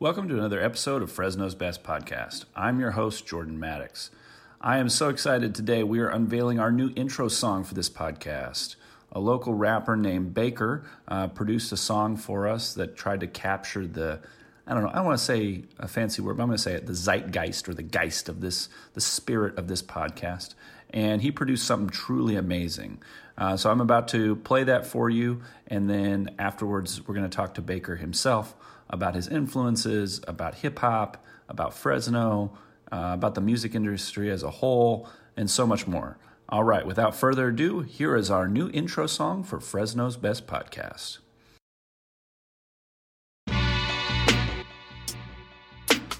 Welcome to another episode of Fresno's Best Podcast. I'm your host, Jordan Maddox. I am so excited today. We are unveiling our new intro song for this podcast. A local rapper named Baker uh, produced a song for us that tried to capture the I don't know. I don't want to say a fancy word, but I'm going to say it the zeitgeist or the geist of this, the spirit of this podcast. And he produced something truly amazing. Uh, so I'm about to play that for you. And then afterwards, we're going to talk to Baker himself about his influences, about hip hop, about Fresno, uh, about the music industry as a whole, and so much more. All right, without further ado, here is our new intro song for Fresno's Best Podcast.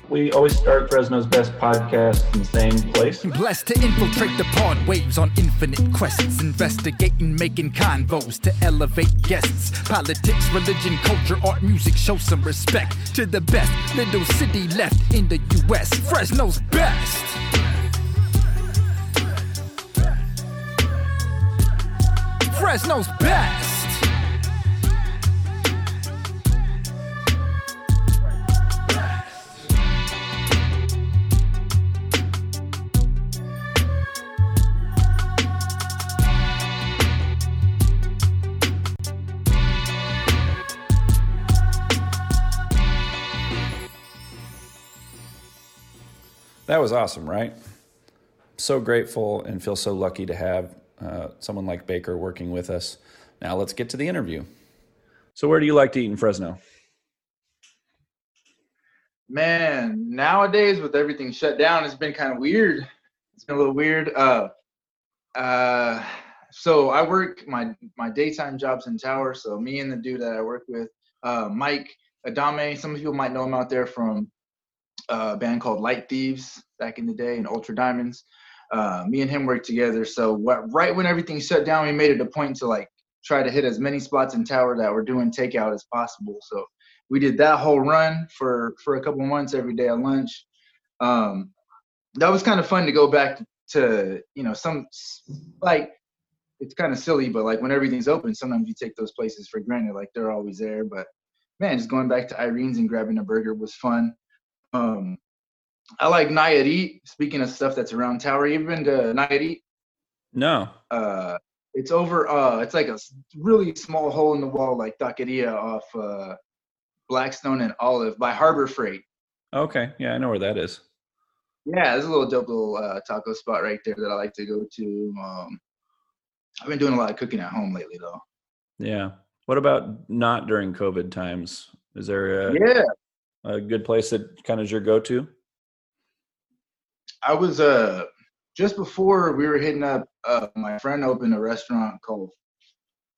We always start Fresno's best podcast in the same place. Blessed to infiltrate the pod waves on infinite quests, investigating, making convos to elevate guests. Politics, religion, culture, art, music, show some respect to the best little city left in the U.S. Fresno's best. Fresno's best. That was awesome, right? So grateful and feel so lucky to have uh, someone like Baker working with us. Now let's get to the interview. So, where do you like to eat in Fresno? Man, nowadays with everything shut down, it's been kind of weird. It's been a little weird. Uh, uh, so I work my my daytime jobs in Tower. So me and the dude that I work with, uh, Mike Adame. Some people might know him out there from a band called Light Thieves back in the day and Ultra Diamonds. Uh, me and him worked together. So what, right when everything shut down, we made it a point to like try to hit as many spots in Tower that were doing takeout as possible. So we did that whole run for for a couple months every day at lunch. Um, that was kind of fun to go back to you know some like it's kind of silly, but like when everything's open, sometimes you take those places for granted, like they're always there. But man, just going back to Irene's and grabbing a burger was fun. Um, I like Nayarit. Speaking of stuff that's around Tower, you ever been to Nayarit? No. Uh, it's over. Uh, it's like a really small hole in the wall, like taqueria off uh, Blackstone and Olive by Harbor Freight. Okay, yeah, I know where that is. Yeah, there's a little dope little uh, taco spot right there that I like to go to. Um, I've been doing a lot of cooking at home lately, though. Yeah. What about not during COVID times? Is there a, Yeah, a good place that kind of is your go-to? I was uh just before we were hitting up. Uh, my friend opened a restaurant called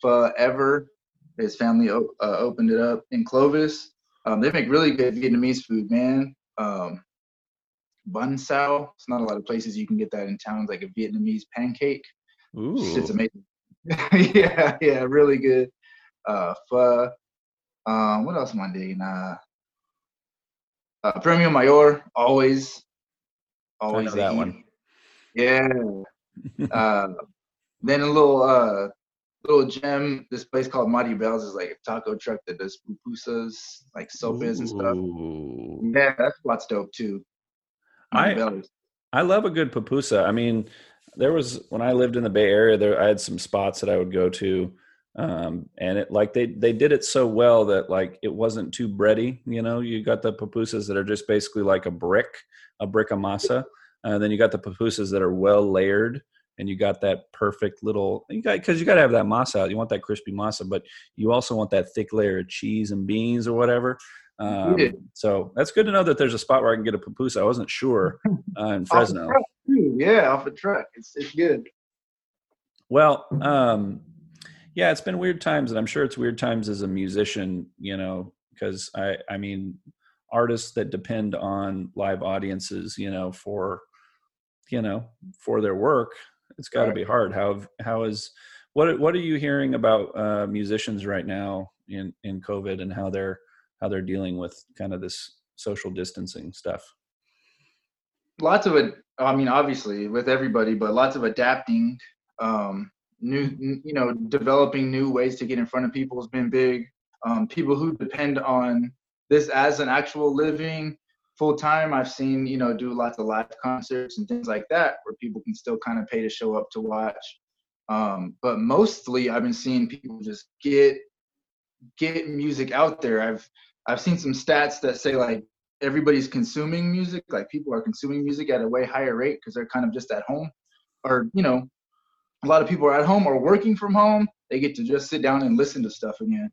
Forever. His family o- uh, opened it up in Clovis. Um, they make really good Vietnamese food, man. Um, bánh xèo. It's not a lot of places you can get that in towns, like a Vietnamese pancake. Ooh. It's amazing. yeah, yeah, really good. Uh, pho. Um, what else am I digging? Uh, uh, Premium Mayor, always, I always that eat. one. Yeah. uh, then a little uh, little gem. This place called Mighty Bells is like a taco truck that does pupusas, like sopes and stuff. Yeah, that's what's dope too. I- Bells. I love a good pupusa. I mean, there was when I lived in the Bay Area, there I had some spots that I would go to, um, and it like they they did it so well that like it wasn't too bready. You know, you got the pupusas that are just basically like a brick, a brick of masa, and then you got the pupusas that are well layered, and you got that perfect little you got because you got to have that masa. You want that crispy masa, but you also want that thick layer of cheese and beans or whatever. Um, Yeah. So that's good to know that there's a spot where I can get a pupusa. I wasn't sure uh, in Off Fresno. truck. Yeah, off a truck. It's it's good. Well, um, yeah, it's been weird times, and I'm sure it's weird times as a musician, you know, because I, I mean, artists that depend on live audiences, you know, for, you know, for their work, it's got to Right. be hard. How, how is, what, what are you hearing about uh, musicians right now in in COVID and how they're how they're dealing with kind of this social distancing stuff? lots of it i mean obviously with everybody but lots of adapting um new you know developing new ways to get in front of people has been big um people who depend on this as an actual living full time. I've seen you know do lots of live concerts and things like that where people can still kind of pay to show up to watch. Um, but mostly, I've been seeing people just get get music out there. I've I've seen some stats that say like everybody's consuming music, like people are consuming music at a way higher rate because they're kind of just at home, or you know, a lot of people are at home or working from home. They get to just sit down and listen to stuff again.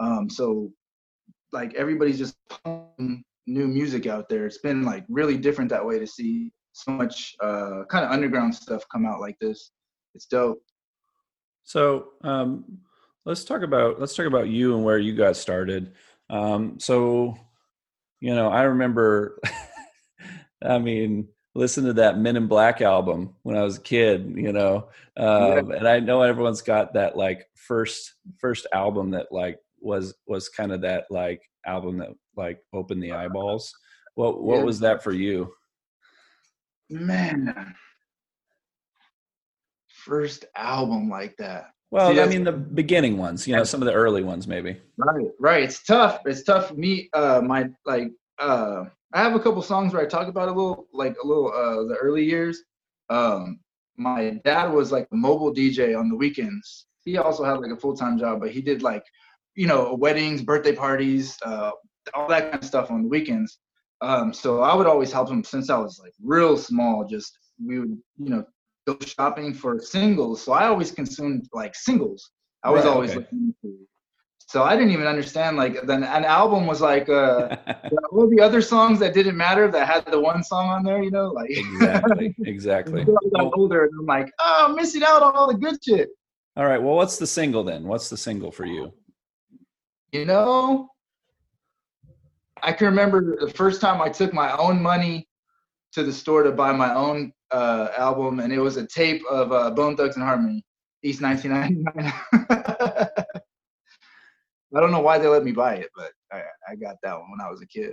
Um, so like everybody's just new music out there. It's been like really different that way to see so much uh, kind of underground stuff come out like this. It's dope. So um, let's talk about let's talk about you and where you got started. Um, so you know, I remember. I mean, listen to that Men in Black album when I was a kid, you know, um, yeah. and I know everyone's got that like first first album that like was was kind of that like album that like opened the eyeballs. What what yeah. was that for you? Man, first album like that. Well, See, I mean the beginning ones, you know, some of the early ones maybe. Right, right. It's tough. It's tough for me. Uh, my like, uh, I have a couple songs where I talk about a little, like a little, uh, the early years. Um, my dad was like a mobile DJ on the weekends. He also had like a full time job, but he did like, you know, weddings, birthday parties, uh, all that kind of stuff on the weekends. Um, so I would always help him since I was like real small. Just we would, you know, go shopping for singles. So I always consumed like singles. I was right, always okay. looking for. So I didn't even understand like then an album was like uh all the other songs that didn't matter that had the one song on there, you know, like exactly, exactly. I got older and I'm like, oh, I'm missing out on all the good shit. All right, well, what's the single then? What's the single for you? You know, I can remember the first time I took my own money to the store to buy my own uh, album, and it was a tape of uh, Bone Thugs and Harmony, East 1999. I don't know why they let me buy it, but I, I got that one when I was a kid.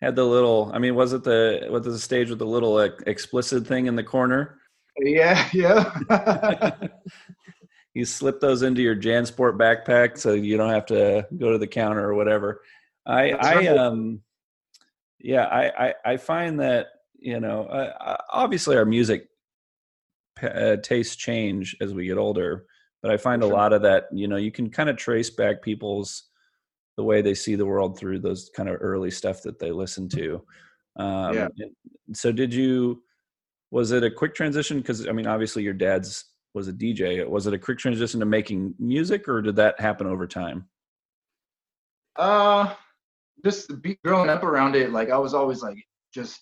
Had the little, I mean, was it the was the stage with the little like, explicit thing in the corner? Yeah, yeah. you slip those into your JanSport backpack so you don't have to go to the counter or whatever. I, I, um, yeah, I, I, I find that you know, uh, obviously our music uh, tastes change as we get older, but I find sure. a lot of that, you know, you can kind of trace back people's the way they see the world through those kind of early stuff that they listen to. Um, yeah. So did you? Was it a quick transition? Because I mean, obviously your dad's was a DJ. Was it a quick transition to making music, or did that happen over time? Uh, just be, growing up around it, like I was always like just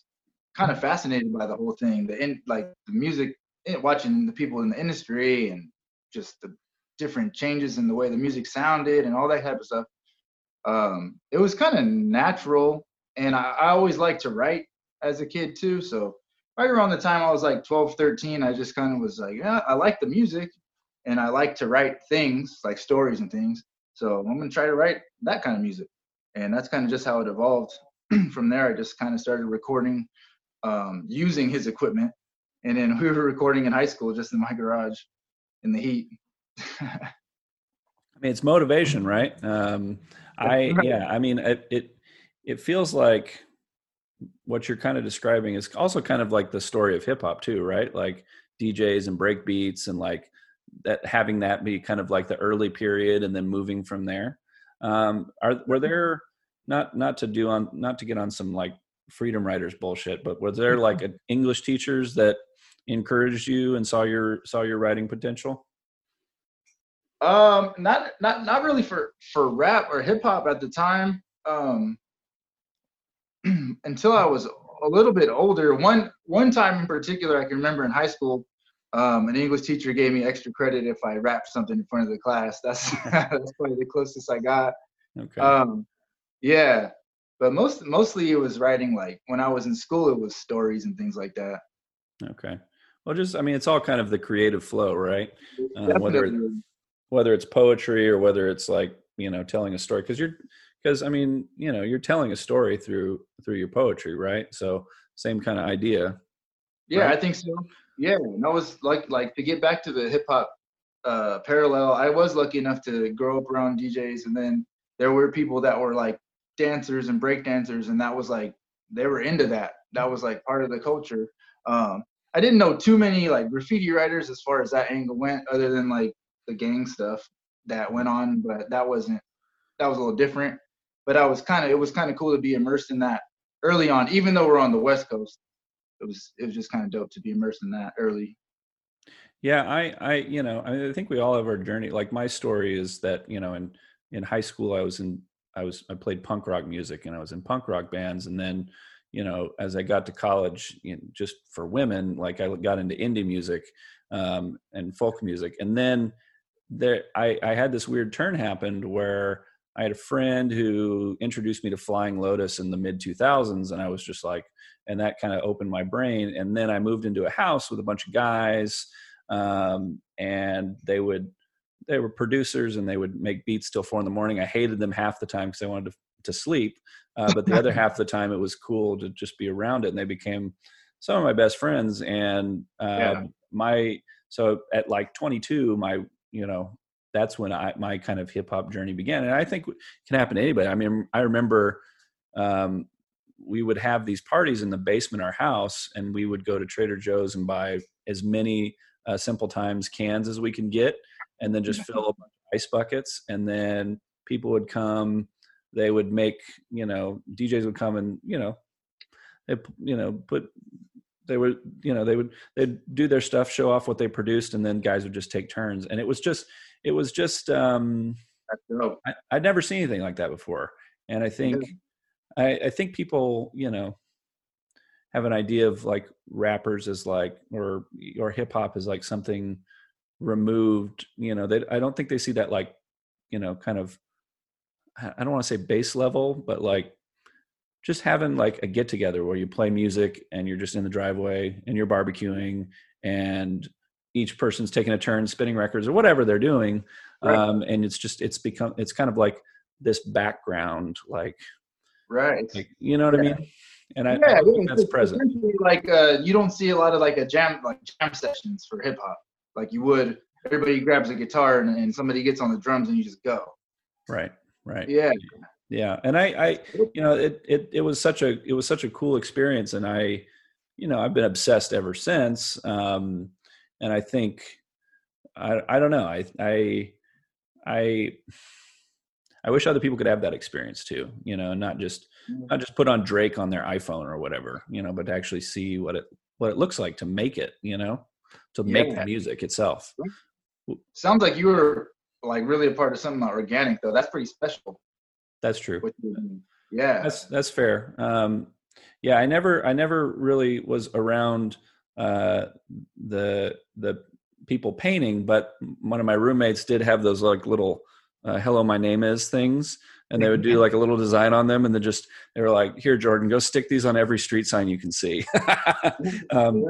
kind of fascinated by the whole thing. The in like the music, eh, watching the people in the industry, and just the different changes in the way the music sounded and all that type of stuff. Um, it was kind of natural, and I, I always liked to write as a kid too. So right around the time I was like 12, 13, I just kind of was like, yeah, I like the music, and I like to write things like stories and things. So I'm gonna try to write that kind of music, and that's kind of just how it evolved. From there, I just kind of started recording um, using his equipment. And then we were recording in high school just in my garage in the heat. I mean, it's motivation, right? Um, I, yeah, I mean, it, it, it feels like what you're kind of describing is also kind of like the story of hip hop too, right? Like DJs and break beats and like that having that be kind of like the early period and then moving from there. Um, are, were there not, not to do on, not to get on some like freedom writers bullshit, but were there like mm-hmm. English teachers that encouraged you and saw your saw your writing potential? Um, not not not really for for rap or hip hop at the time. Um, until I was a little bit older. One one time in particular, I can remember in high school, um, an English teacher gave me extra credit if I rapped something in front of the class. That's that's probably the closest I got. Okay. Um, yeah, but most mostly it was writing like when I was in school it was stories and things like that. Okay. Well, just I mean, it's all kind of the creative flow, right? Uh, whether it, whether it's poetry or whether it's like you know telling a story, because you're because I mean you know you're telling a story through through your poetry, right? So same kind of idea. Yeah, right? I think so. Yeah, and I was like like to get back to the hip hop uh, parallel. I was lucky enough to grow up around DJs, and then there were people that were like dancers and break dancers, and that was like they were into that. That was like part of the culture. Um, I didn't know too many like graffiti writers as far as that angle went, other than like the gang stuff that went on, but that wasn't that was a little different. But I was kind of it was kind of cool to be immersed in that early on, even though we're on the West Coast. It was it was just kind of dope to be immersed in that early. Yeah, I, I, you know, I, mean, I think we all have our journey. Like my story is that, you know, in in high school, I was in, I was, I played punk rock music, and I was in punk rock bands, and then, you know, as I got to college, you know, just for women, like I got into indie music um, and folk music, and then there, I, I had this weird turn happened where I had a friend who introduced me to Flying Lotus in the mid 2000s, and I was just like, and that kind of opened my brain. And then I moved into a house with a bunch of guys um, and they would they were producers and they would make beats till four in the morning. I hated them half the time because I wanted to to sleep, uh, but the other half of the time it was cool to just be around it. And they became some of my best friends. And yeah. my so at like 22, my you know that's when I my kind of hip hop journey began. And I think it can happen to anybody. I mean, I remember um, we would have these parties in the basement of our house, and we would go to Trader Joe's and buy as many uh, Simpler Times cans as we can get, and then just fill up ice buckets. And then people would come. They would make, you know, DJs would come and, you know, they, you know, put they would you know they would they'd do their stuff show off what they produced and then guys would just take turns. And it was just it was just um I, would never seen anything like that before. And i think yeah. I, I think people you know have an idea of like rappers as like or or hip hop is like something removed you know they i don't think they see that like you know kind of i don't want to say base level but like just having like a get together where you play music and you're just in the driveway and you're barbecuing and each person's taking a turn spinning records or whatever they're doing right. um and it's just it's become it's kind of like this background like right like, you know what yeah. i mean and I, yeah, I think that's present. Like uh, you don't see a lot of like a jam like jam sessions for hip hop, like you would. Everybody grabs a guitar and, and somebody gets on the drums and you just go. Right. Right. Yeah. Yeah, and I, I, you know, it, it, it was such a, it was such a cool experience, and I, you know, I've been obsessed ever since. Um, and I think, I, I don't know, I, I, I, I wish other people could have that experience too, you know, not just not mm-hmm. just put on Drake on their iPhone or whatever, you know, but to actually see what it what it looks like to make it, you know, to yeah. make the music itself. Sounds like you were like really a part of something organic though. That's pretty special. That's true. Yeah. That's that's fair. Um yeah, I never I never really was around uh the the people painting, but one of my roommates did have those like little uh, hello my name is things and they would do like a little design on them and then just they were like here jordan go stick these on every street sign you can see um,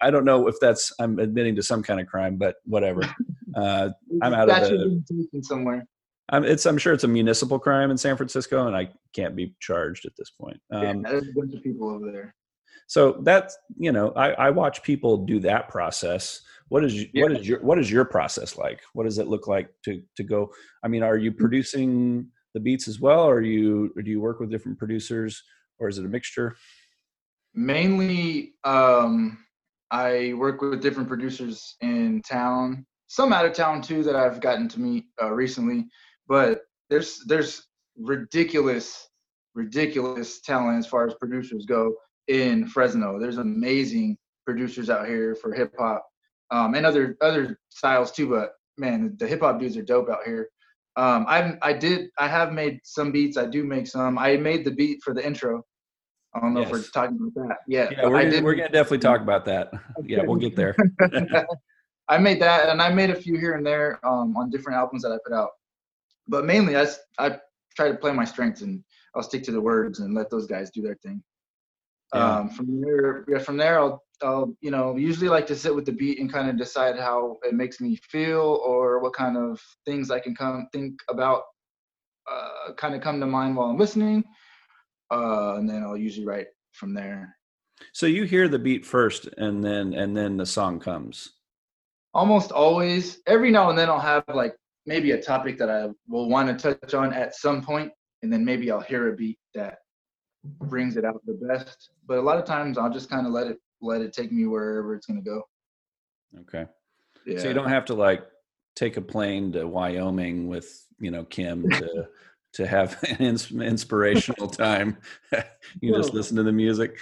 i don't know if that's i'm admitting to some kind of crime but whatever uh, i'm out of the somewhere I'm, it's, I'm sure it's a municipal crime in San Francisco, and I can't be charged at this point. Um, yeah, there's a bunch of people over there. So that's you know, I, I watch people do that process what is yeah. what is your what is your process like what does it look like to to go i mean are you mm. producing the beats as well or you or do you work with different producers or is it a mixture mainly um i work with different producers in town some out of town too that i've gotten to meet uh, recently but there's there's ridiculous ridiculous talent as far as producers go in fresno there's amazing producers out here for hip hop um, and other other styles too. But man, the hip hop dudes are dope out here. Um, I I did I have made some beats. I do make some. I made the beat for the intro. I don't know yes. if we're talking about that. Yeah, yeah we're, gonna, we're gonna definitely talk about that. yeah, we'll get there. I made that, and I made a few here and there um, on different albums that I put out. But mainly, I I try to play my strengths, and I'll stick to the words and let those guys do their thing. Yeah. Um, from there, yeah, from there, I'll I'll you know usually like to sit with the beat and kind of decide how it makes me feel or what kind of things I can come think about uh, kind of come to mind while I'm listening, uh, and then I'll usually write from there. So you hear the beat first, and then and then the song comes. Almost always. Every now and then I'll have like maybe a topic that I will want to touch on at some point and then maybe I'll hear a beat that brings it out the best. But a lot of times I'll just kind of let it let it take me wherever it's gonna go. Okay. Yeah. So you don't have to like take a plane to Wyoming with you know Kim to to have an ins- inspirational time. you just listen to the music.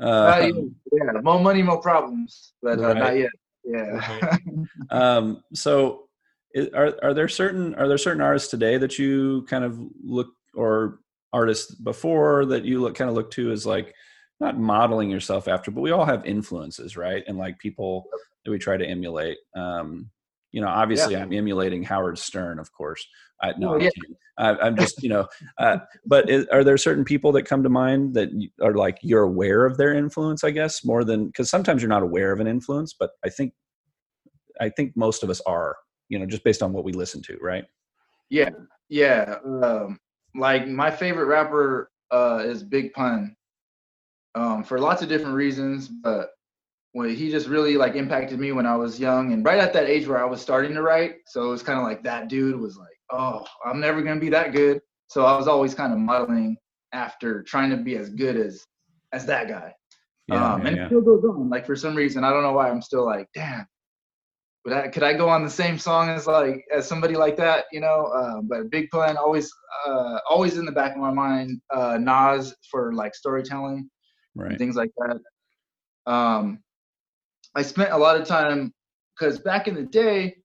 Not Uh, yeah, more money, more problems, but uh, not yet. Yeah. um, so i- are are there certain are there certain artists today that you kind of look or artists before that you look kind of look to as like not modeling yourself after, but we all have influences, right? And like people that we try to emulate. Um, you know, obviously, I'm emulating Howard Stern, of course. I, no, I'm, yeah. I, I'm just, you know, uh, but is, are there certain people that come to mind that are like you're aware of their influence? I guess more than because sometimes you're not aware of an influence, but I think, I think most of us are. You know, just based on what we listen to, right? Yeah, yeah. Um, like my favorite rapper uh, is Big Pun, um, for lots of different reasons. But when he just really like impacted me when I was young and right at that age where I was starting to write. So it was kind of like that dude was like, oh, I'm never gonna be that good. So I was always kind of modeling after trying to be as good as as that guy. Yeah, um, yeah, and yeah. it still goes on. Like for some reason, I don't know why I'm still like, damn. But I, could I go on the same song as like as somebody like that? You know. Uh, but Big Pun always, uh, always in the back of my mind. Uh, Nas for like storytelling right. and things like that. Um, I spent a lot of time because back in the day,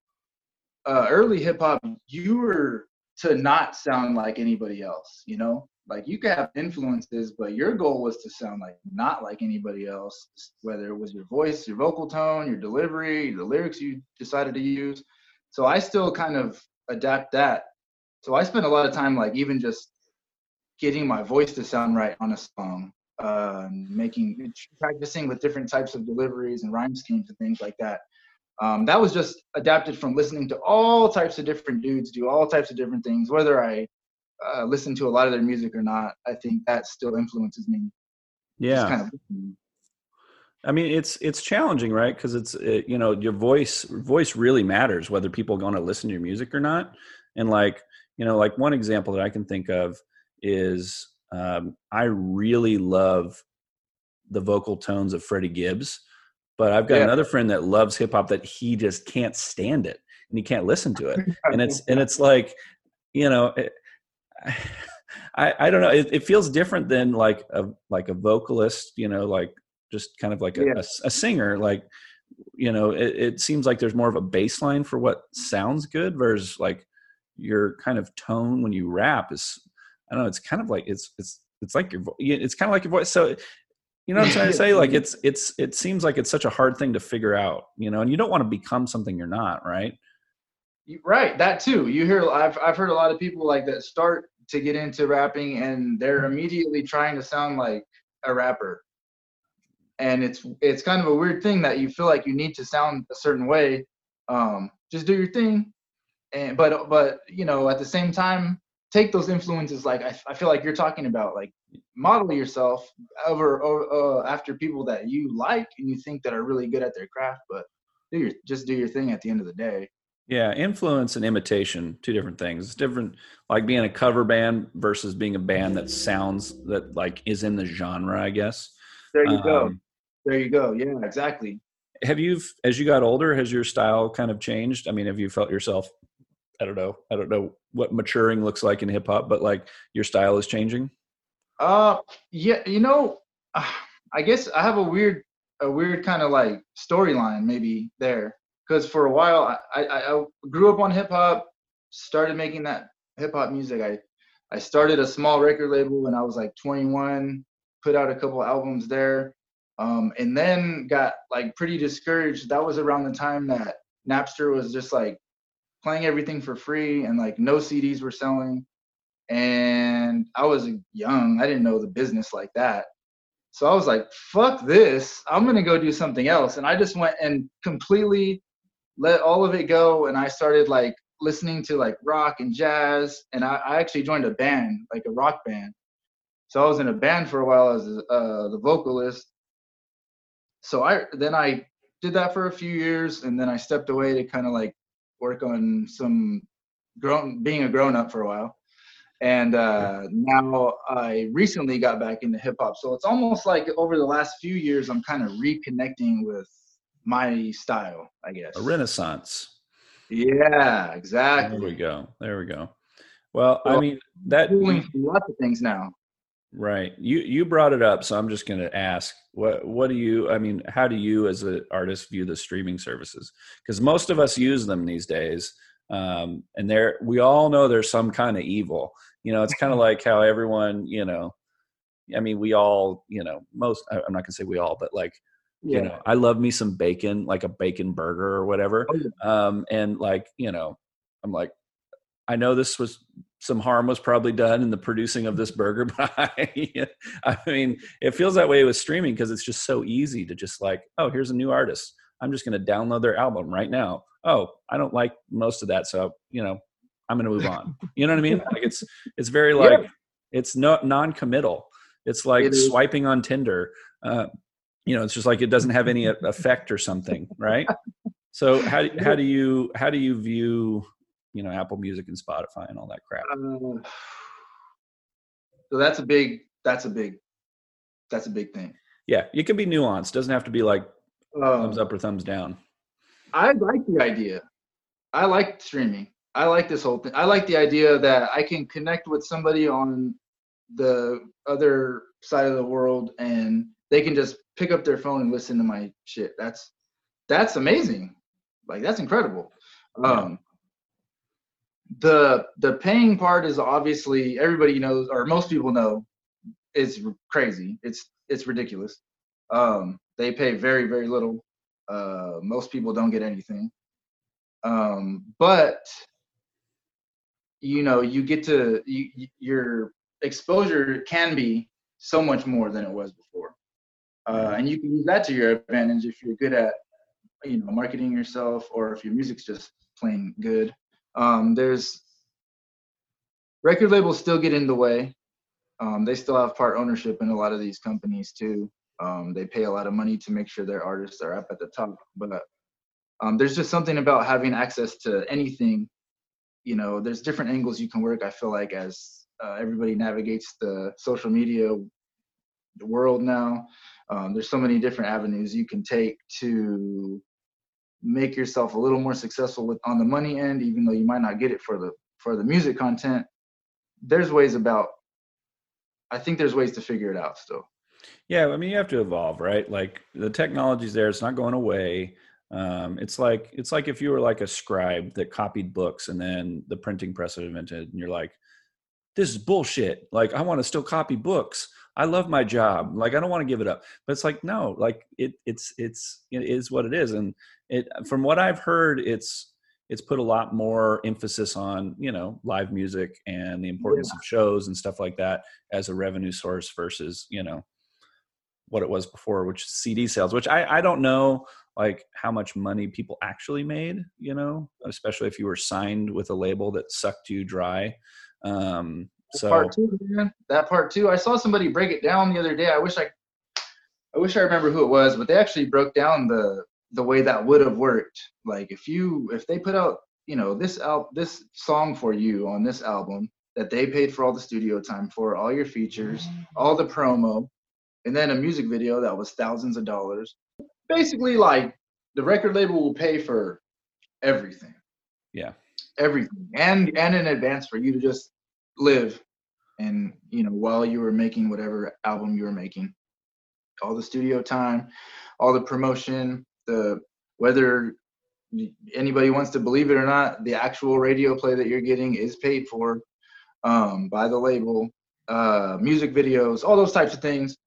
uh, early hip hop, you were to not sound like anybody else. You know, like you could have influences, but your goal was to sound like not like anybody else. Whether it was your voice, your vocal tone, your delivery, the lyrics you decided to use. So I still kind of adapt that. So I spent a lot of time like even just getting my voice to sound right on a song uh, making practicing with different types of deliveries and rhyme schemes and things like that. Um, that was just adapted from listening to all types of different dudes do all types of different things. Whether I uh, listen to a lot of their music or not, I think that still influences me. Yeah. Kind of. I mean, it's it's challenging, right? Because it's it, you know your voice voice really matters whether people are going to listen to your music or not. And like you know, like one example that I can think of is um, I really love the vocal tones of Freddie Gibbs, but I've got Yeah. another friend that loves hip hop that he just can't stand it and he can't listen to it. And it's and it's like you know. It, I, I don't know. It, it feels different than like a like a vocalist, you know, like just kind of like a, Yeah. a, a singer. Like, you know, it, it seems like there's more of a baseline for what sounds good versus like your kind of tone when you rap is. I don't know. It's kind of like it's it's it's like your vo- it's kind of like your voice. So, you know what I'm trying to say? Like it's it's it seems like it's such a hard thing to figure out, you know, and you don't want to become something you're not, right? Right, that too. You hear I've I've heard a lot of people like that start to get into rapping and they're immediately trying to sound like a rapper. And it's it's kind of a weird thing that you feel like you need to sound a certain way. Um, just do your thing. And but but you know, at the same time, take those influences like I, I feel like you're talking about like model yourself over, over uh, after people that you like and you think that are really good at their craft, but do your just do your thing at the end of the day. Yeah, influence and imitation, two different things. It's different like being a cover band versus being a band that sounds that like is in the genre, I guess. There you go. Um, There you go. Yeah, exactly. have you as you got older, has your style kind of changed? I mean, have you felt yourself I don't know. I don't know what maturing looks like in hip hop, but like your style is changing? Uh, yeah, you know, I guess I have a weird, a weird kind of like storyline maybe there, because for a while I, I, I grew up on hip hop, started making that hip hop music. I, I started a small record label when I was like 21, put out a couple albums there, um, and then got like pretty discouraged. That was around the time that Napster was just like playing everything for free and like no CDs were selling and I was young. I didn't know the business like that. So I was like, fuck this. I'm to go do something else. And I just went and completely let all of it go. And I started like listening to like rock and jazz. And I, I actually joined a band, like a rock band. So I was in a band for a while as uh, the vocalist. So I then I did that for a few years, and then I stepped away to kind of like work on some grown being a grown up for a while and uh, now I recently got back into hip hop. So it's almost like over the last few years, I'm kind of reconnecting with my style, I guess. A renaissance. Yeah, exactly. There we go. There we go. Well, well I mean that doing lots of things now. Right. You you brought it up, so I'm just going to ask what what do you I mean, how do you as an artist view the streaming services? Cuz most of us use them these days. Um, and there we all know there's some kind of evil. You know, it's kind of like how everyone, you know, I mean, we all, you know, most I'm not going to say we all, but like yeah. you know, I love me some bacon, like a bacon burger or whatever. Oh, um, and like, you know, I'm like I know this was some harm was probably done in the producing of this burger, but I, I mean, it feels that way with streaming because it's just so easy to just like, oh, here's a new artist. I'm just going to download their album right now. Oh, I don't like most of that, so you know, I'm going to move on. You know what I mean? Like it's it's very like yeah. it's no non-committal. It's like it swiping on Tinder. Uh, you know, it's just like it doesn't have any effect or something, right? So how how do you how do you view you know Apple Music and Spotify and all that crap. Uh, so that's a big that's a big that's a big thing. Yeah, it can be nuanced. Doesn't have to be like um, thumbs up or thumbs down. I like the idea. I like streaming. I like this whole thing. I like the idea that I can connect with somebody on the other side of the world and they can just pick up their phone and listen to my shit. That's that's amazing. Like that's incredible. Um the the paying part is obviously everybody knows or most people know it's crazy. It's it's ridiculous. Um they pay very very little. Uh most people don't get anything. Um but you know you get to you, your exposure can be so much more than it was before. Uh, and you can use that to your advantage if you're good at you know marketing yourself or if your music's just plain good um, there's record labels still get in the way. Um, they still have part ownership in a lot of these companies too. Um, they pay a lot of money to make sure their artists are up at the top. But um, there's just something about having access to anything. You know, there's different angles you can work. I feel like as uh, everybody navigates the social media world now, um, there's so many different avenues you can take to make yourself a little more successful with on the money end even though you might not get it for the for the music content there's ways about i think there's ways to figure it out still. Yeah i mean you have to evolve right? Like the technology's there it's not going away. Um, it's like it's like if you were like a scribe that copied books and then the printing press invented and you're like this is bullshit. Like i want to still copy books I love my job. Like I don't want to give it up. But it's like no, like it it's it's it is what it is. And it from what I've heard, it's it's put a lot more emphasis on you know live music and the importance yeah. of shows and stuff like that as a revenue source versus you know what it was before, which CD sales. Which I I don't know like how much money people actually made. You know, especially if you were signed with a label that sucked you dry. Um, so part two, man. That part two. I saw somebody break it down the other day. I wish I, I wish I remember who it was, but they actually broke down the the way that would have worked. Like if you if they put out you know this al- this song for you on this album that they paid for all the studio time for, all your features, mm. all the promo, and then a music video that was thousands of dollars. Basically, like the record label will pay for everything. Yeah. Everything. And and in advance for you to just live. And you know while you were making whatever album you were making all the studio time all the promotion the whether anybody wants to believe it or not the actual radio play that you're getting is paid for um, by the label uh, music videos all those types of things.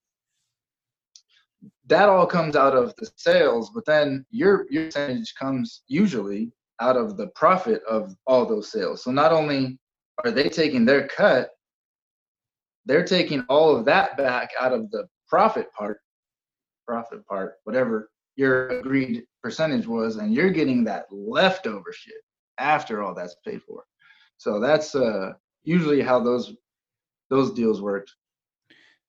That all comes out of the sales but then your your percentage comes usually out of the profit of all those sales. So not only are they taking their cut? They're taking all of that back out of the profit part, profit part, whatever your agreed percentage was, and you're getting that leftover shit after all that's paid for. So that's uh, usually how those those deals worked.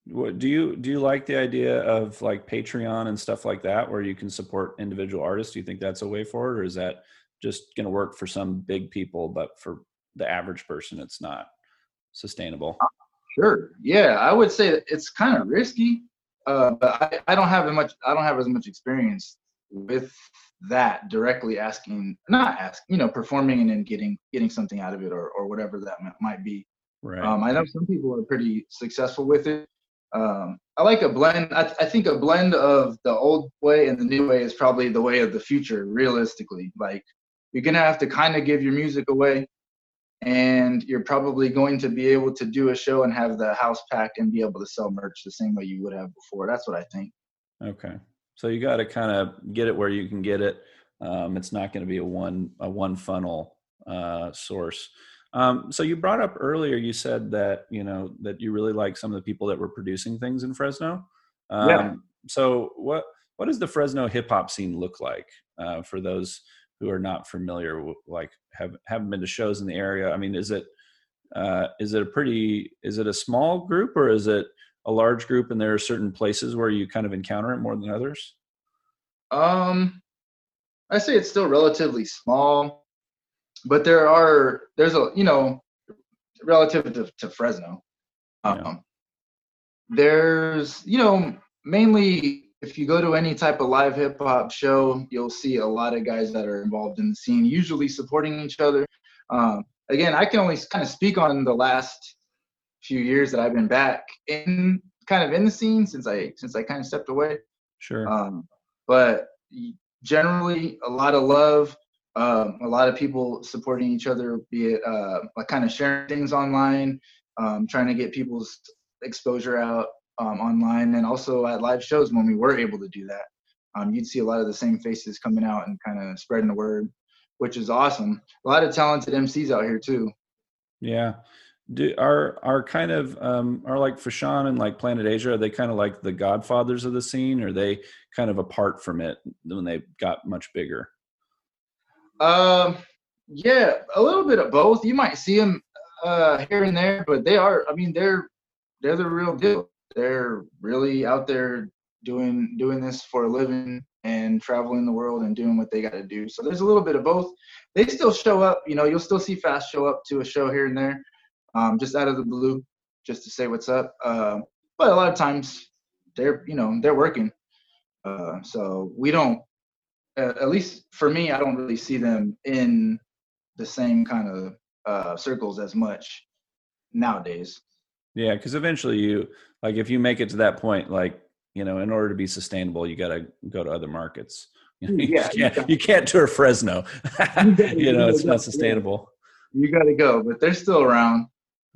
What, do you do you like the idea of like Patreon and stuff like that, where you can support individual artists? Do you think that's a way forward, or is that just going to work for some big people, but for the average person, it's not. sustainable? Sure. Yeah, I would say it's kind of risky, uh, but I, I don't have as much. I don't have as much experience with that directly asking, not asking, you know, performing and then getting getting something out of it or or whatever that might be. Right. Um, I know some people are pretty successful with it. Um, I like a blend. I, I think a blend of the old way and the new way is probably the way of the future. Realistically, like you're gonna have to kind of give your music away, and you're probably going to be able to do a show and have the house packed and be able to sell merch the same way you would have before. That's what I think. Okay, so you got to kind of get it where you can get it. Um, it's not going to be a one a one funnel uh, source. Um, so you brought up earlier, you said that you know that you really like some of the people that were producing things in Fresno. Um, Yeah. So what what does the Fresno hip hop scene look like uh, for those who are not familiar, with, like have haven't been to shows in the area? I mean, is it uh, is it a pretty is it a small group or is it a large group and there are certain places where you kind of encounter it more than others? Um, I say it's still relatively small, but there are there's a you know relative to, to Fresno. Um, Yeah. There's you know mainly if you go to any type of live hip hop show, you'll see a lot of guys that are involved in the scene, usually supporting each other. Um, again, I can only kind of speak on the last few years that I've been back in kind of in the scene since I since I kind of stepped away. Sure. Um, but generally, a lot of love, um, a lot of people supporting each other, be it uh, like kind of sharing things online, um, trying to get people's exposure out um, online, and also at live shows when we were able to do that. Um, you'd see a lot of the same faces coming out and kind of spreading the word, which is awesome. A lot of talented MCs out here too. Yeah. Do are are kind of um are like Fashawn and like Planet Asia, are they kind of like the godfathers of the scene? Or are they kind of apart from it when they got much bigger? Um, yeah, a little bit of both. You might see them uh, here and there, but they are. I mean, they're they're the real deal. They're really out there doing doing this for a living and traveling the world and doing what they got to do. So there's a little bit of both. They still show up. You know, you'll still see Fashawn up to a show here and there, um, just out of the blue, just to say what's up. Uh, but a lot of times they're you know they're working. Uh, so we don't uh, at least for me, I don't really see them in the same kind of uh, circles as much nowadays. Yeah, because eventually you like if you make it to that point, like you know, in order to be sustainable, you got to go to other markets. You, know, you Yeah, can't, exactly. you can't tour Fresno. you know, it's not sustainable. You got to go, but they're still around.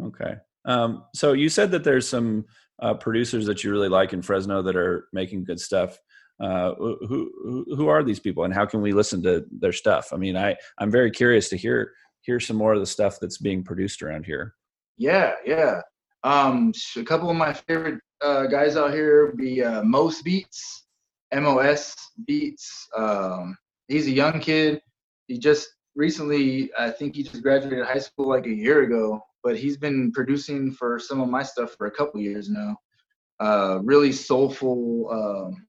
Okay. Um, so you said that there's some uh, producers that you really like in Fresno that are making good stuff. Uh, who, who who are these people, and how can we listen to their stuff? I mean, I I'm very curious to hear hear some more of the stuff that's being produced around here. Yeah, yeah. Um, a couple of my favorite uh, guys out here be uh, Most Beats, MOS Beats. Um, he's a young kid. He just recently, I think he just graduated high school like a year ago, but he's been producing for some of my stuff for a couple years now. Uh, really soulful. Um,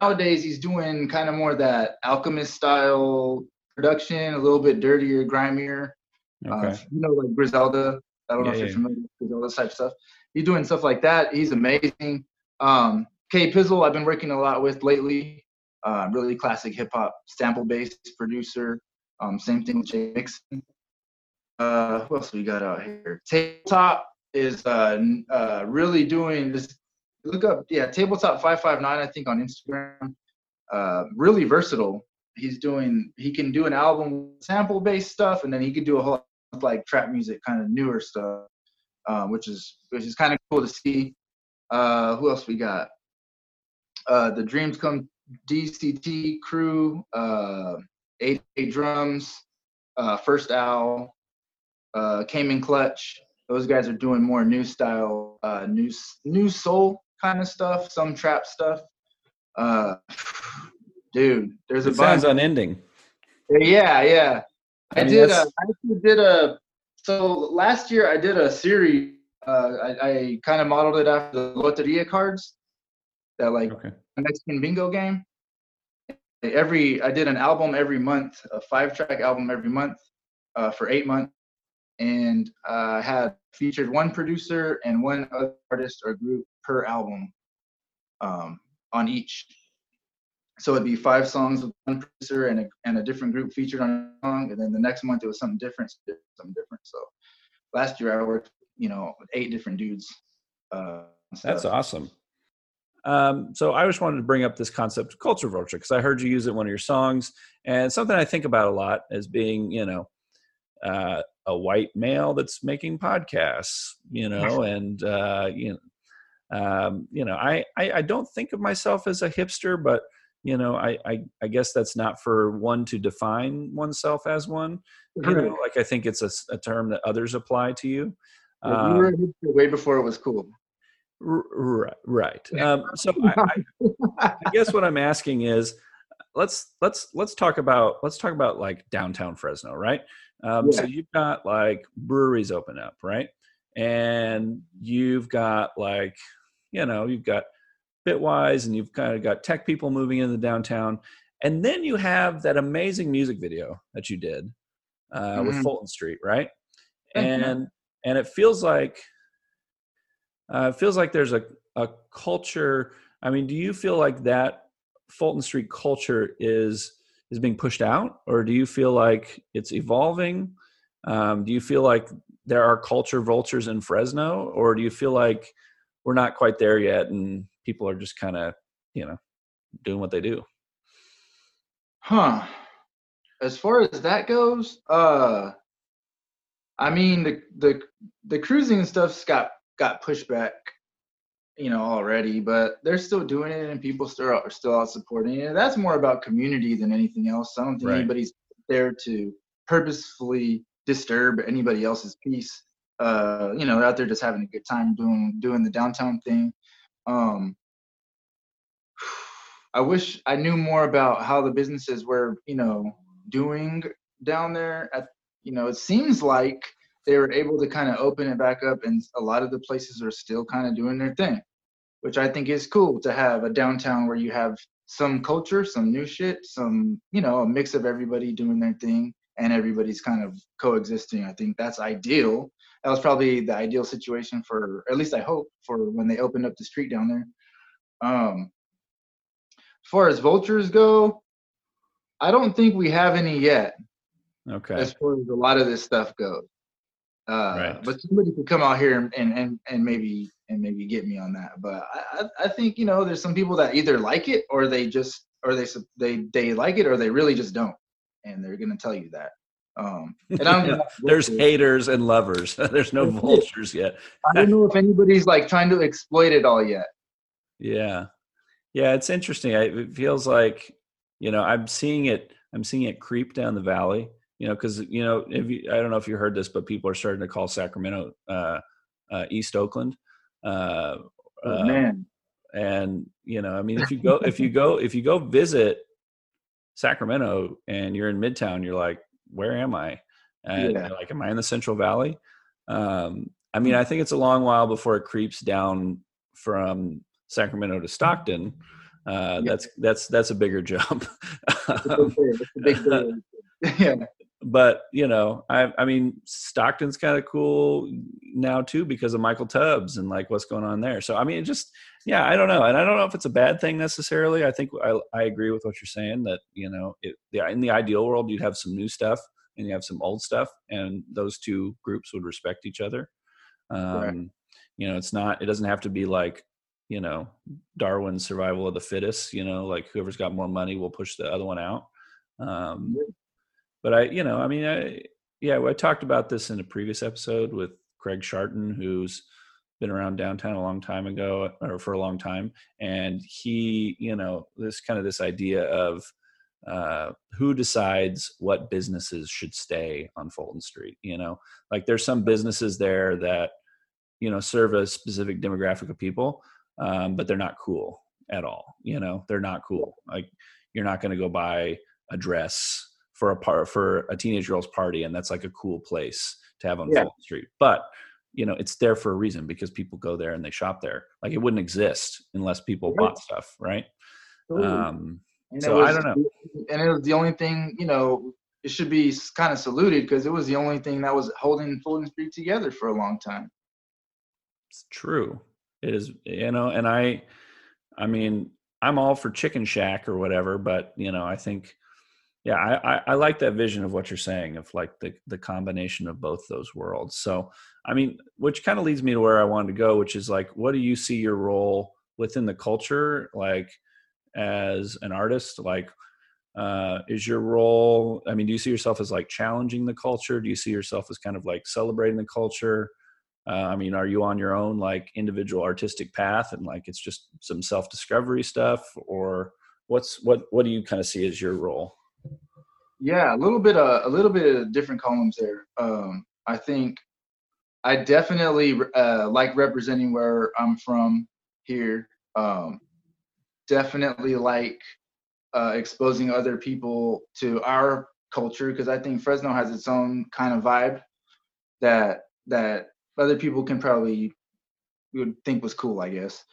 nowadays, he's doing kind of more that Alchemist style production, a little bit dirtier, grimier. Okay. Uh, you know, like Griselda. I don't know if you're yeah. familiar with Griselda type of stuff. He's doing stuff like that. He's amazing. Um, K Pizzle, I've been working a lot with lately. Uh, really classic hip hop sample based producer. Um, same thing with Jay Mixon. Uh, who else we got out here? Tabletop is uh, uh, really doing this. Look up, yeah, Tabletop five five nine. I think on Instagram. Uh, really versatile. He's doing. He can do an album sample based stuff, and then he could do a whole like trap music, kind of newer stuff, um, which is which is kind of cool to see. Uh, who else we got? Uh, the Dreams Come DCT crew, uh, Eight Eight Drums, uh, First Owl, uh, Came in Clutch. Those guys are doing more new style, uh, new new soul kind of stuff, some trap stuff. Uh, dude, there's a It bunch. sounds unending. Yeah, yeah. I, I mean, did. A, I actually did a. So last year I did a series. Uh, I, I kind of modeled it after the Loteria cards, that like Okay. Mexican bingo game. Every I did an album every month, a five track album every month, uh, for eight months. and uh, had featured one producer and one other artist or group per album um, on each. So it'd be five songs with one producer and a, and a different group featured on a song, and then the next month it was something different, something different. So last year I worked, you know, with eight different dudes. Uh, That's awesome. Um, so I just wanted to bring up this concept of culture vulture because I heard you use it in one of your songs, and something I think about a lot as being, you know, uh, a white male that's making podcasts, you know, and uh, you know, um, you know, I, I I don't think of myself as a hipster, but you know, I I, I guess that's not for one to define oneself as one. You know, like I think it's a, a term that others apply to you. You were um, way before it was cool. Right, right. Um, so I, I, I, guess what I'm asking is, let's let's let's talk about let's talk about like downtown Fresno, right? Um, yeah. So you've got like breweries open up, right? And you've got like, you know, you've got Bitwise, and you've kind of got tech people moving into the downtown, and then you have that amazing music video that you did uh, mm-hmm. with Fulton Street, right? And and it feels like uh, it feels like there's a, a culture. I mean, do you feel like that Fulton Street culture is is being pushed out, or do you feel like it's evolving? Um, do you feel like there are culture vultures in Fresno, or do you feel like we're not quite there yet, and people are just kind of, you know, doing what they do? Huh. As far as that goes, uh, I mean the the the cruising stuff's got got pushed back, you know, already, but they're still doing it and people still are still out supporting it. That's more about community than anything else. I don't think right. anybody's there to purposefully disturb anybody else's peace. Uh, you know, they're out there just having a good time doing doing the downtown thing. Um, I wish I knew more about how the businesses were, you know, doing down there. At you know, it seems like they were able to kind of open it back up and a lot of the places are still kind of doing their thing which i think is cool to have a downtown where you have some culture some new shit some you know a mix of everybody doing their thing and everybody's kind of coexisting i think that's ideal. That was probably the ideal situation for at least i hope for when they opened up the street down there. Um as far as vultures go i don't think we have any yet. Okay. As far as a lot of this stuff goes. Uh, right. But somebody could come out here and, and and maybe and maybe get me on that. But I I think you know there's some people that either like it or they just or they they they like it or they really just don't, and they're gonna tell you that. Um, I there's haters and lovers. there's no vultures yet. I don't know if anybody's like trying to exploit it all yet. Yeah, yeah, it's interesting. It feels like you know I'm seeing it. I'm seeing it creep down the valley you know, because you know, if you, I don't know if you heard this, but people are starting to call Sacramento uh, uh, East Oakland. Uh, oh, um, man, and you know, I mean, if you go, if you go, if you go visit Sacramento and you're in Midtown, you're like, where am I? And yeah. like, am I in the Central Valley? Um, I mean, I think it's a long while before it creeps down from Sacramento to Stockton. Uh, yeah. That's that's that's a bigger jump. um, yeah but you know, I, I mean, Stockton's kind of cool now too because of Michael Tubbs and like what's going on there. So I mean, it just yeah, I don't know, and I don't know if it's a bad thing necessarily. I think I, I agree with what you're saying that you know, it, yeah, in the ideal world, you'd have some new stuff and you have some old stuff, and those two groups would respect each other. Um, right. You know, it's not. It doesn't have to be like you know Darwin's survival of the fittest. You know, like whoever's got more money will push the other one out. Um, but I, you know, I mean, I, yeah, I talked about this in a previous episode with Craig Sharton, who's been around downtown a long time ago or for a long time. And he, you know, this kind of this idea of uh, who decides what businesses should stay on Fulton Street. You know, like there's some businesses there that, you know, serve a specific demographic of people, um, but they're not cool at all. You know, they're not cool. Like you're not going to go buy a dress for a par for a teenage girl's party, and that's like a cool place to have on yeah. Fulton Street. But you know, it's there for a reason because people go there and they shop there. Like it wouldn't exist unless people right. bought stuff, right? Um, so was, I don't know. And it was the only thing, you know, it should be kind of saluted because it was the only thing that was holding Fulton Street together for a long time. It's true. It is, you know, and I, I mean, I'm all for Chicken Shack or whatever, but you know, I think, yeah, I, I, I like that vision of what you're saying of like the the combination of both those worlds. So, I mean, which kind of leads me to where I wanted to go, which is like, what do you see your role within the culture, like as an artist, like uh, is your role i mean do you see yourself as like challenging the culture? Do you see yourself as kind of like celebrating the culture? Uh, i mean are you on your own like individual artistic path and like it's just some self discovery stuff? Or what's what what do you kind of see as your role yeah a little bit of a little bit of different columns there um i think i definitely uh like representing where i'm from here um definitely like uh, exposing other people to our culture because I think Fresno has its own kind of vibe that that other people can probably would think was cool, I guess.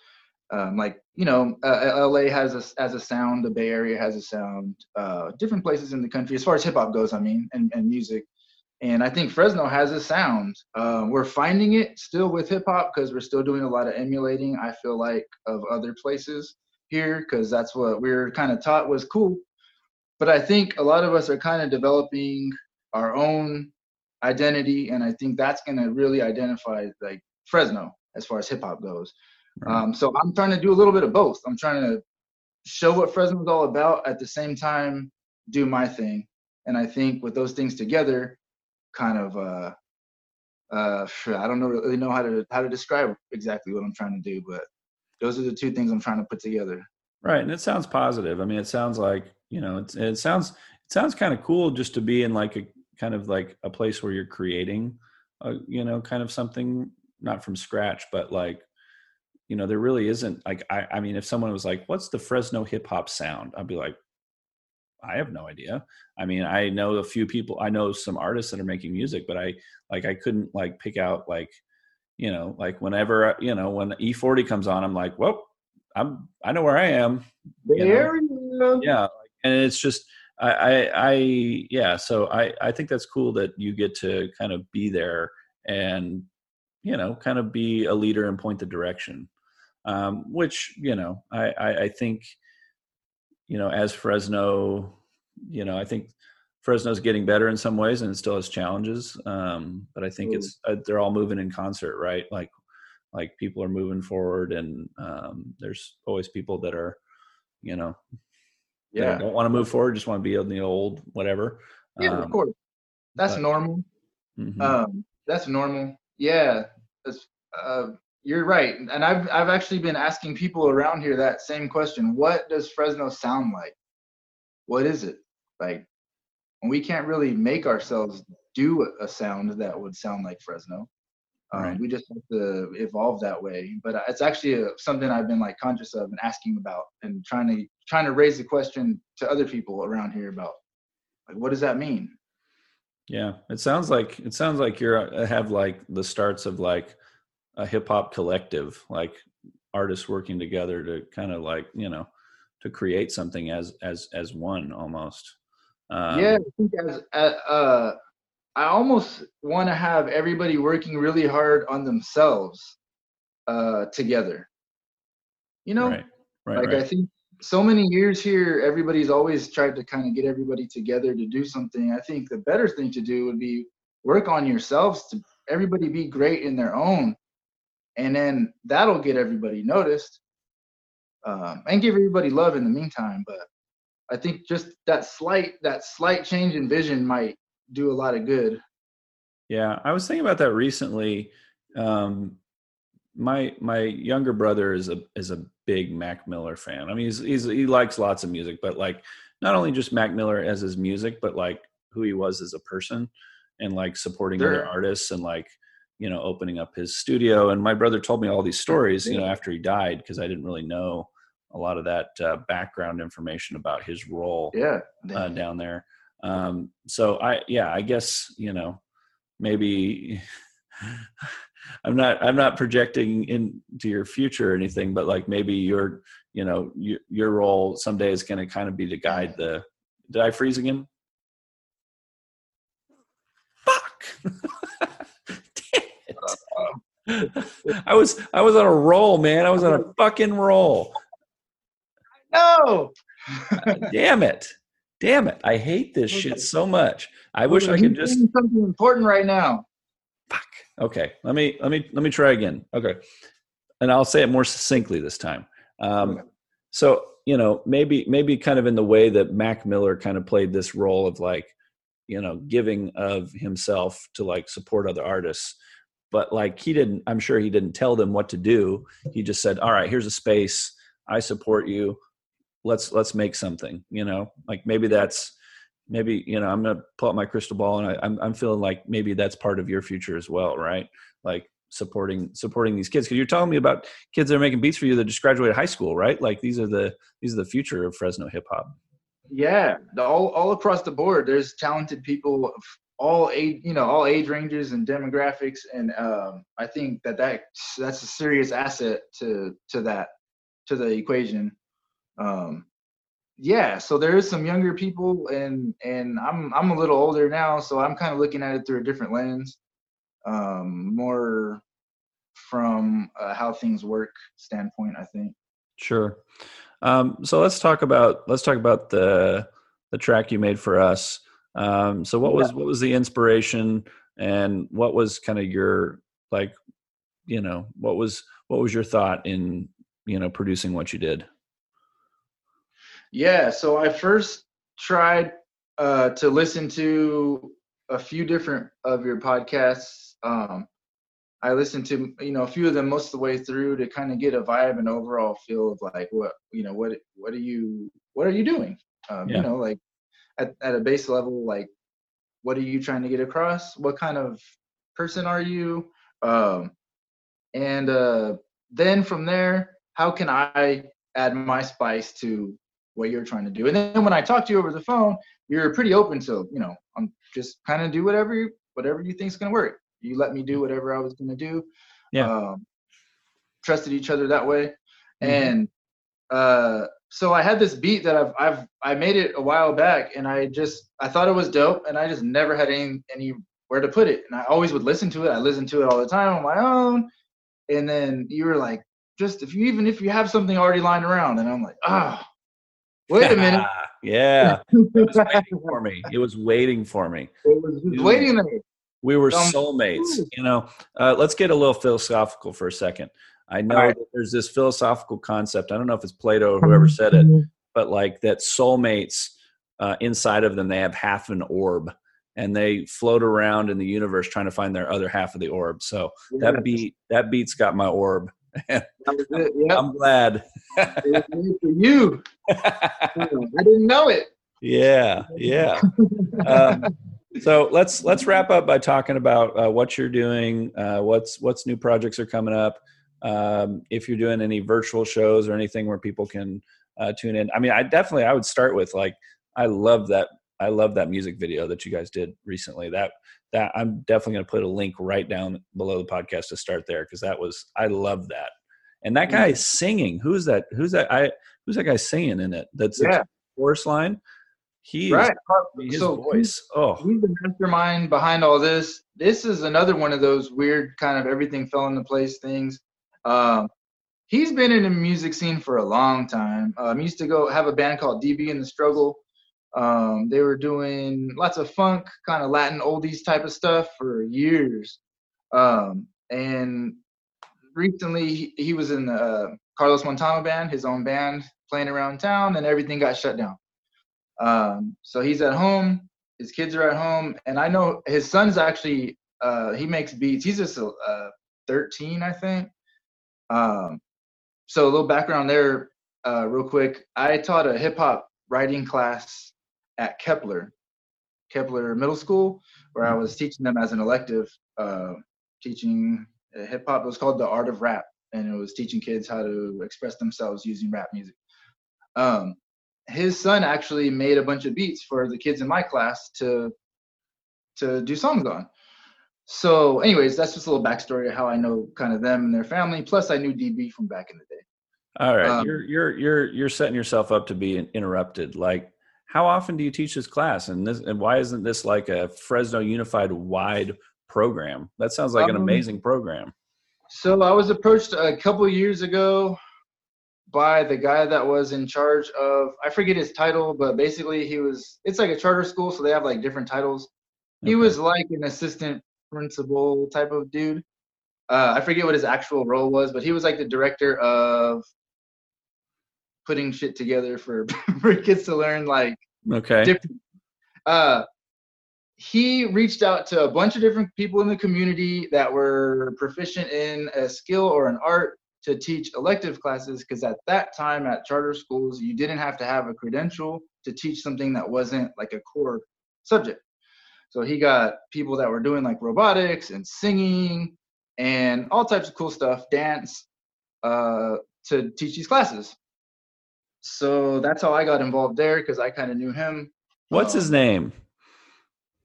Um, like you know, uh, LA has a as a sound, the Bay Area has a sound, uh, different places in the country as far as hip hop goes. I mean, and, and music. And I think Fresno has a sound. Uh, we're finding it still with hip hop because we're still doing a lot of emulating. I feel like of other places here because that's what we are kind of taught was cool. But I think a lot of us are kind of developing our own identity, and I think that's going to really identify like Fresno as far as hip hop goes. Right. Um, so I'm trying to do a little bit of both. I'm trying to show what Fresno's all about at the same time do my thing. And I think with those things together, kind of uh uh I don't know really know how to how to describe exactly what I'm trying to do, but those are the two things I'm trying to put together. Right, and it sounds positive. I mean, it sounds like you know, it, it sounds it sounds kind of cool just to be in like a kind of like a place where you're creating, a, you know, kind of something not from scratch, but like you know, there really isn't like I I mean, if someone was like, "What's the Fresno hip hop sound?" I'd be like, I have no idea. I mean, I know a few people. I know some artists that are making music, but I like I couldn't like pick out like you know, like whenever you know when E40 comes on, I'm like, well, I'm I know where I am. There, yeah, and it's just I, I I yeah. So I I think that's cool that you get to kind of be there and you know kind of be a leader and point the direction, um, which you know I, I I think you know as Fresno, you know I think Fresno's getting better in some ways, and it still has challenges. Um, but I think it's uh, they're all moving in concert, right? Like like people are moving forward, and um, there's always people that are, you know, yeah, don't want to move forward, just want to be in the old whatever. Yeah, um, of course, that's but, normal. Mm-hmm. Um, that's normal. Yeah, that's, uh, you're right, and I've I've actually been asking people around here that same question. What does Fresno sound like? What is it like? we can't really make ourselves do a sound that would sound like Fresno. Um, right. We just have to evolve that way. But uh, it's actually a, something I've been like conscious of and asking about and trying to trying to raise the question to other people around here about like what does that mean? Yeah, it sounds like it sounds like you're uh, have like the starts of like a hip hop collective, like artists working together to kind of like you know to create something as as as one almost. Um, yeah, I think as uh, uh I almost want to have everybody working really hard on themselves uh, together. You know, right, right, like right. I think so many years here, everybody's always tried to kind of get everybody together to do something. I think the better thing to do would be work on yourselves to everybody be great in their own, and then that'll get everybody noticed um, and give everybody love in the meantime. But I think just that slight that slight change in vision might do a lot of good. Yeah, I was thinking about that recently. Um, my my younger brother is a is a big Mac Miller fan. I mean, he's, he's he likes lots of music, but like not only just Mac Miller as his music, but like who he was as a person, and like supporting sure. other artists and like you know opening up his studio. And my brother told me all these stories, you know, after he died because I didn't really know a lot of that uh, background information about his role yeah. uh, down there. Um, so I, yeah, I guess, you know, maybe I'm not, I'm not projecting into your future or anything, but like maybe your, you know, your, your role someday is going to kind of be to guide the, did I freeze again? I was I was on a roll, man. I was on a fucking roll. No. Damn it. Damn it. I hate this shit so much. I wish I could just something important right now. fuck. Okay. Let me let me let me try again. Okay. And I'll say it more succinctly this time. Um Okay. so, you know, maybe maybe kind of in the way that Mac Miller kind of played this role of like, you know, giving of himself to like support other artists. But like he didn't I'm sure he didn't tell them what to do. He just said, "All right, here's a space. I support you. Let's let's make something." You know? Like maybe that's maybe you know i'm gonna pull out my crystal ball and I, I'm, I'm feeling like maybe that's part of your future as well right like supporting supporting these kids because you're telling me about kids that are making beats for you that just graduated high school right like these are the these are the future of fresno hip hop Yeah, all all across the board. There's talented people all age, you know, all age ranges and demographics, and um, I think that that that's a serious asset to to that to the equation. Um, yeah, so there is some younger people, and and I'm I'm a little older now, so I'm kind of looking at it through a different lens, um, more from how things work standpoint. I think. sure um, so let's talk about let's talk about the the track you made for us um, so what was what was the inspiration and what was kind of your like you know what was what was your thought in you know producing what you did Yeah, so I first tried uh, to listen to a few different of your podcasts. Um, I listened to you know a few of them most of the way through to kind of get a vibe and overall feel of like what you know what what are you what are you doing? Um, Yeah. You know, like at at a base level, like what are you trying to get across? What kind of person are you? Um, and uh, then from there, how can I add my spice to what you're trying to do? And then when I talk to you over the phone, you're pretty open to, you know, I'm just kind of do whatever you, whatever you think's gonna work. You let me do whatever I was gonna do. Yeah. Um, trusted each other that way, Mhm. and uh, so I had this beat that I've I've I made it a while back, and I just I thought it was dope, and I just never had any anywhere to put it, and I always would listen to it. I listened to it all the time on my own, and then you were like, just if you even if you have something already lying around, and I'm like, ah, wait a minute, yeah. It was waiting for me. It was waiting for me. It was Dude. waiting there. we were soulmates you know? Uh, let's get a little philosophical for a second i know right. that there's this philosophical concept i don't know if it's plato or whoever said it but like that soulmates uh, inside of them they have half an orb and they float around in the universe trying to find their other half of the orb so Yeah, that beat that beat's got my orb that was it. Yep, i'm glad it was for you. I didn't know it. yeah yeah um, so let's let's wrap up by talking about uh, what you're doing uh, what's what's new projects are coming up um, if you're doing any virtual shows or anything where people can uh, tune in i mean i definitely i would start with like i love that i love that music video that you guys did recently that that i'm definitely going to put a link right down below the podcast to start there because that was i love that and that guy is singing who's that who's that i who's that guy singing in it that's Yeah. chorus line he is Right. his So voice. Oh, He's the mastermind behind all this. This is another one of those weird kind of everything fell into place things. Um, he's been in the music scene for a long time. Um, he used to go have a band called DB in the Struggle. Um, they were doing lots of funk, kind of Latin oldies type of stuff for years. Um, and recently, he, he was in the uh, Carlos Montano band, his own band, playing around town, and everything got shut down. Um, so he's at home his kids are at home and i know his son's actually uh he makes beats he's just uh 13 i think um so a little background there uh real quick. I taught a hip-hop writing class at kepler kepler middle school where i was teaching them as an elective uh teaching uh, hip-hop. It was called the art of rap and it was teaching kids how to express themselves using rap music. Um his son actually made a bunch of beats for the kids in my class to to do songs on. So, anyways, that's just a little backstory of how I know kind of them and their family. Plus, I knew DB from back in the day. all right. um, you're you're you're you're setting yourself up to be interrupted. Like, how often do you teach this class? And this and why isn't this like a Fresno Unified wide program? That sounds like an Um, amazing program. So I was approached a couple years ago by the guy that was in charge of I forget his title, but basically he was it's like a charter school, so they have like different titles. He Okay. was like an assistant principal type of dude. Uh, I forget what his actual role was, but he was like the director of putting shit together for for kids to learn like Okay. different. Uh, he reached out to a bunch of different people in the community that were proficient in a skill or an art to teach elective classes because at that time at charter schools you didn't have to have a credential to teach something that wasn't like a core subject so he got people that were doing like robotics and singing and all types of cool stuff dance uh, to teach these classes so that's how i got involved there because i kind of knew him What's his um, name?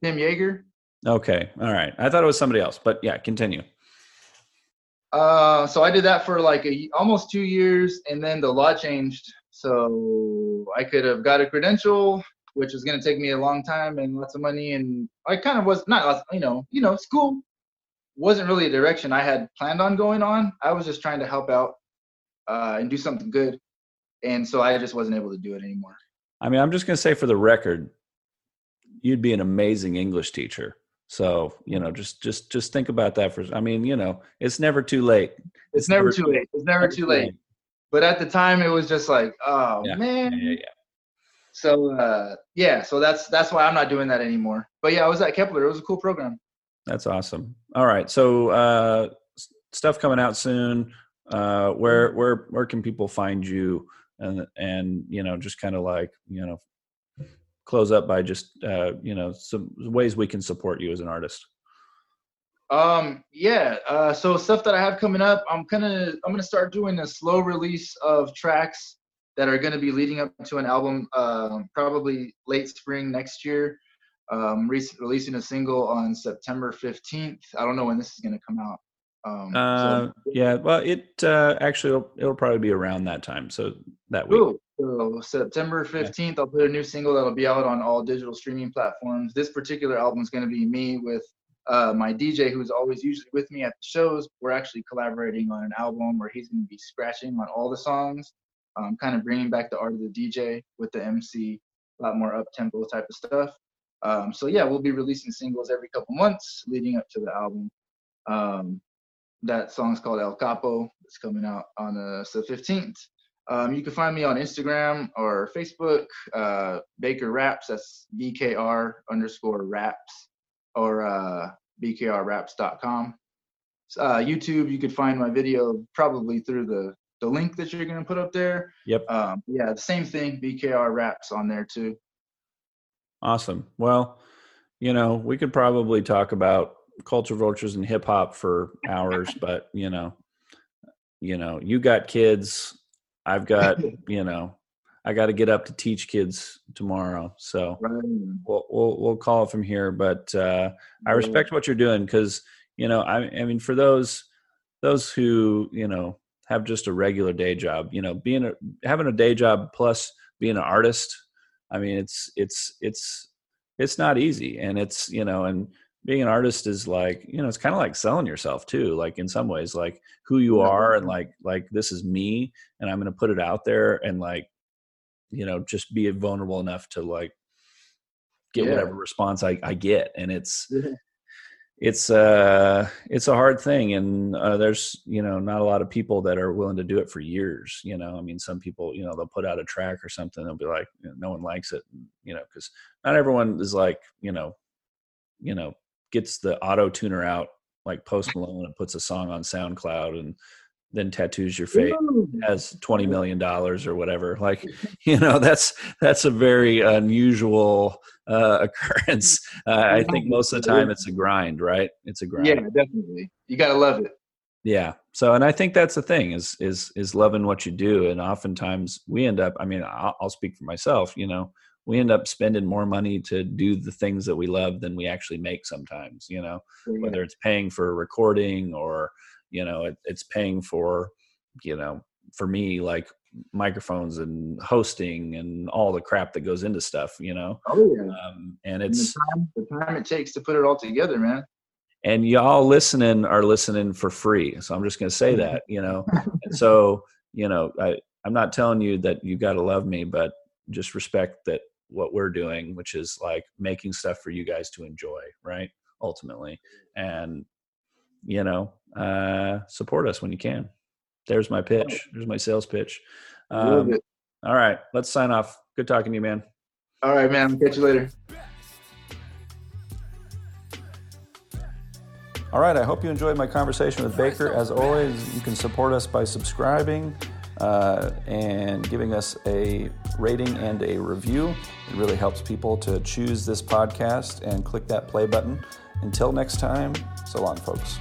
Tim Yeager. Okay. All right. I thought it was somebody else, but yeah, continue. Uh, so I did that for like a, almost two years, and then the law changed. So I could have got a credential, which was going to take me a long time and lots of money, and I kind of was not, you know, you know, school wasn't really a direction I had planned on going on. I was just trying to help out uh, and do something good, and so I just wasn't able to do it anymore. I mean, I'm just going to say for the record, you'd be an amazing English teacher. So, you know, just just just think about that for I mean, you know, it's never too late. It's never too late. It's never too late. But at the time, it was just like, oh Yeah, man, Yeah, yeah, yeah. So uh, yeah, so that's that's why I'm not doing that anymore. But yeah, I was at Kepler. It was a cool program. That's awesome. All right. So, uh stuff coming out soon. Uh where where where can people find you and and you know, just kind of like, you know, close up by just uh, you know, some ways we can support you as an artist. Um, yeah. Uh, so stuff that I have coming up, I'm gonna I'm gonna start doing a slow release of tracks that are gonna be leading up to an album, um, probably late spring next year. Um, re- releasing a single on September 15th. I don't know when this is gonna come out. Um, Uh, so, yeah, well, it uh, actually it'll, it'll probably be around that time, so that week. Cool. So September 15th, I'll put a new single that'll be out on all digital streaming platforms. This particular album is going to be me with uh, my DJ, who's always usually with me at the shows. We're actually collaborating on an album where he's going to be scratching on all the songs, um, kind of bringing back the art of the DJ with the MC, a lot more up tempo type of stuff. Um, so yeah, we'll be releasing singles every couple months leading up to the album. Um, that song's called El Capo. It's coming out on uh, the 15th. Um, you can find me on Instagram or Facebook, uh, Baker Raps. That's BKR underscore raps or uh, BKRraps.com. Uh, YouTube, you could find my video probably through the, the link that you're going to put up there. Yep. Um, yeah, the same thing, BKR Raps on there too. Awesome. Well, you know, we could probably talk about culture vultures and hip hop for hours, but you know, you know, you got kids. I've got, you know, I got to get up to teach kids tomorrow. So Right. we'll we'll, we'll call it from here. But uh, I respect what you're doing because you know, I, I mean, for those those who you know have just a regular day job, you know, being a having a day job plus being an artist, I mean, it's it's it's it's not easy, and it's you know, and being an artist is like you know, it's kind of like selling yourself too, like in some ways, like who you are, and like like this is me, and I'm going to put it out there, and like you know, just be vulnerable enough to like get Yeah. whatever response I, I get, and it's. It's uh it's a hard thing and uh, there's you know not a lot of people that are willing to do it for years you know? I mean some people you know they'll put out a track or something they'll be like no one likes it you know because not everyone is like you know you know gets the auto tuner out like post malone and puts a song on soundcloud and then tattoos your face has 20 million dollars or whatever like you know that's that's a very unusual uh occurrence. Uh, i think most of the time it's a grind right? It's a grind. Yeah, definitely. You gotta love it. yeah. So and i think that's the thing is is is loving what you do and oftentimes we end up i mean i'll, I'll speak for myself you know we end up spending more money to do the things that we love than we actually make sometimes you know whether it's paying for a recording or you know it, it's paying for you know for me like microphones and hosting and all the crap that goes into stuff you know Oh yeah. um, and And it's the time, the time it takes to put it all together, man. and y'all listening are listening for free. So I'm just going to say that, you know. and so, you know, I I'm not telling you that you got to love me, but just respect that what we're doing, which is like making stuff for you guys to enjoy, right? Ultimately, and you know, uh, support us when you can. There's my pitch. There's my sales pitch. Um, all right, let's sign off. Good talking to you, man. All right, man. Catch you later. All right, I hope you enjoyed my conversation with Baker. As always, you can support us by subscribing uh, and giving us a rating and a review. It really helps people to choose this podcast and click that play button. Until next time, so long, folks.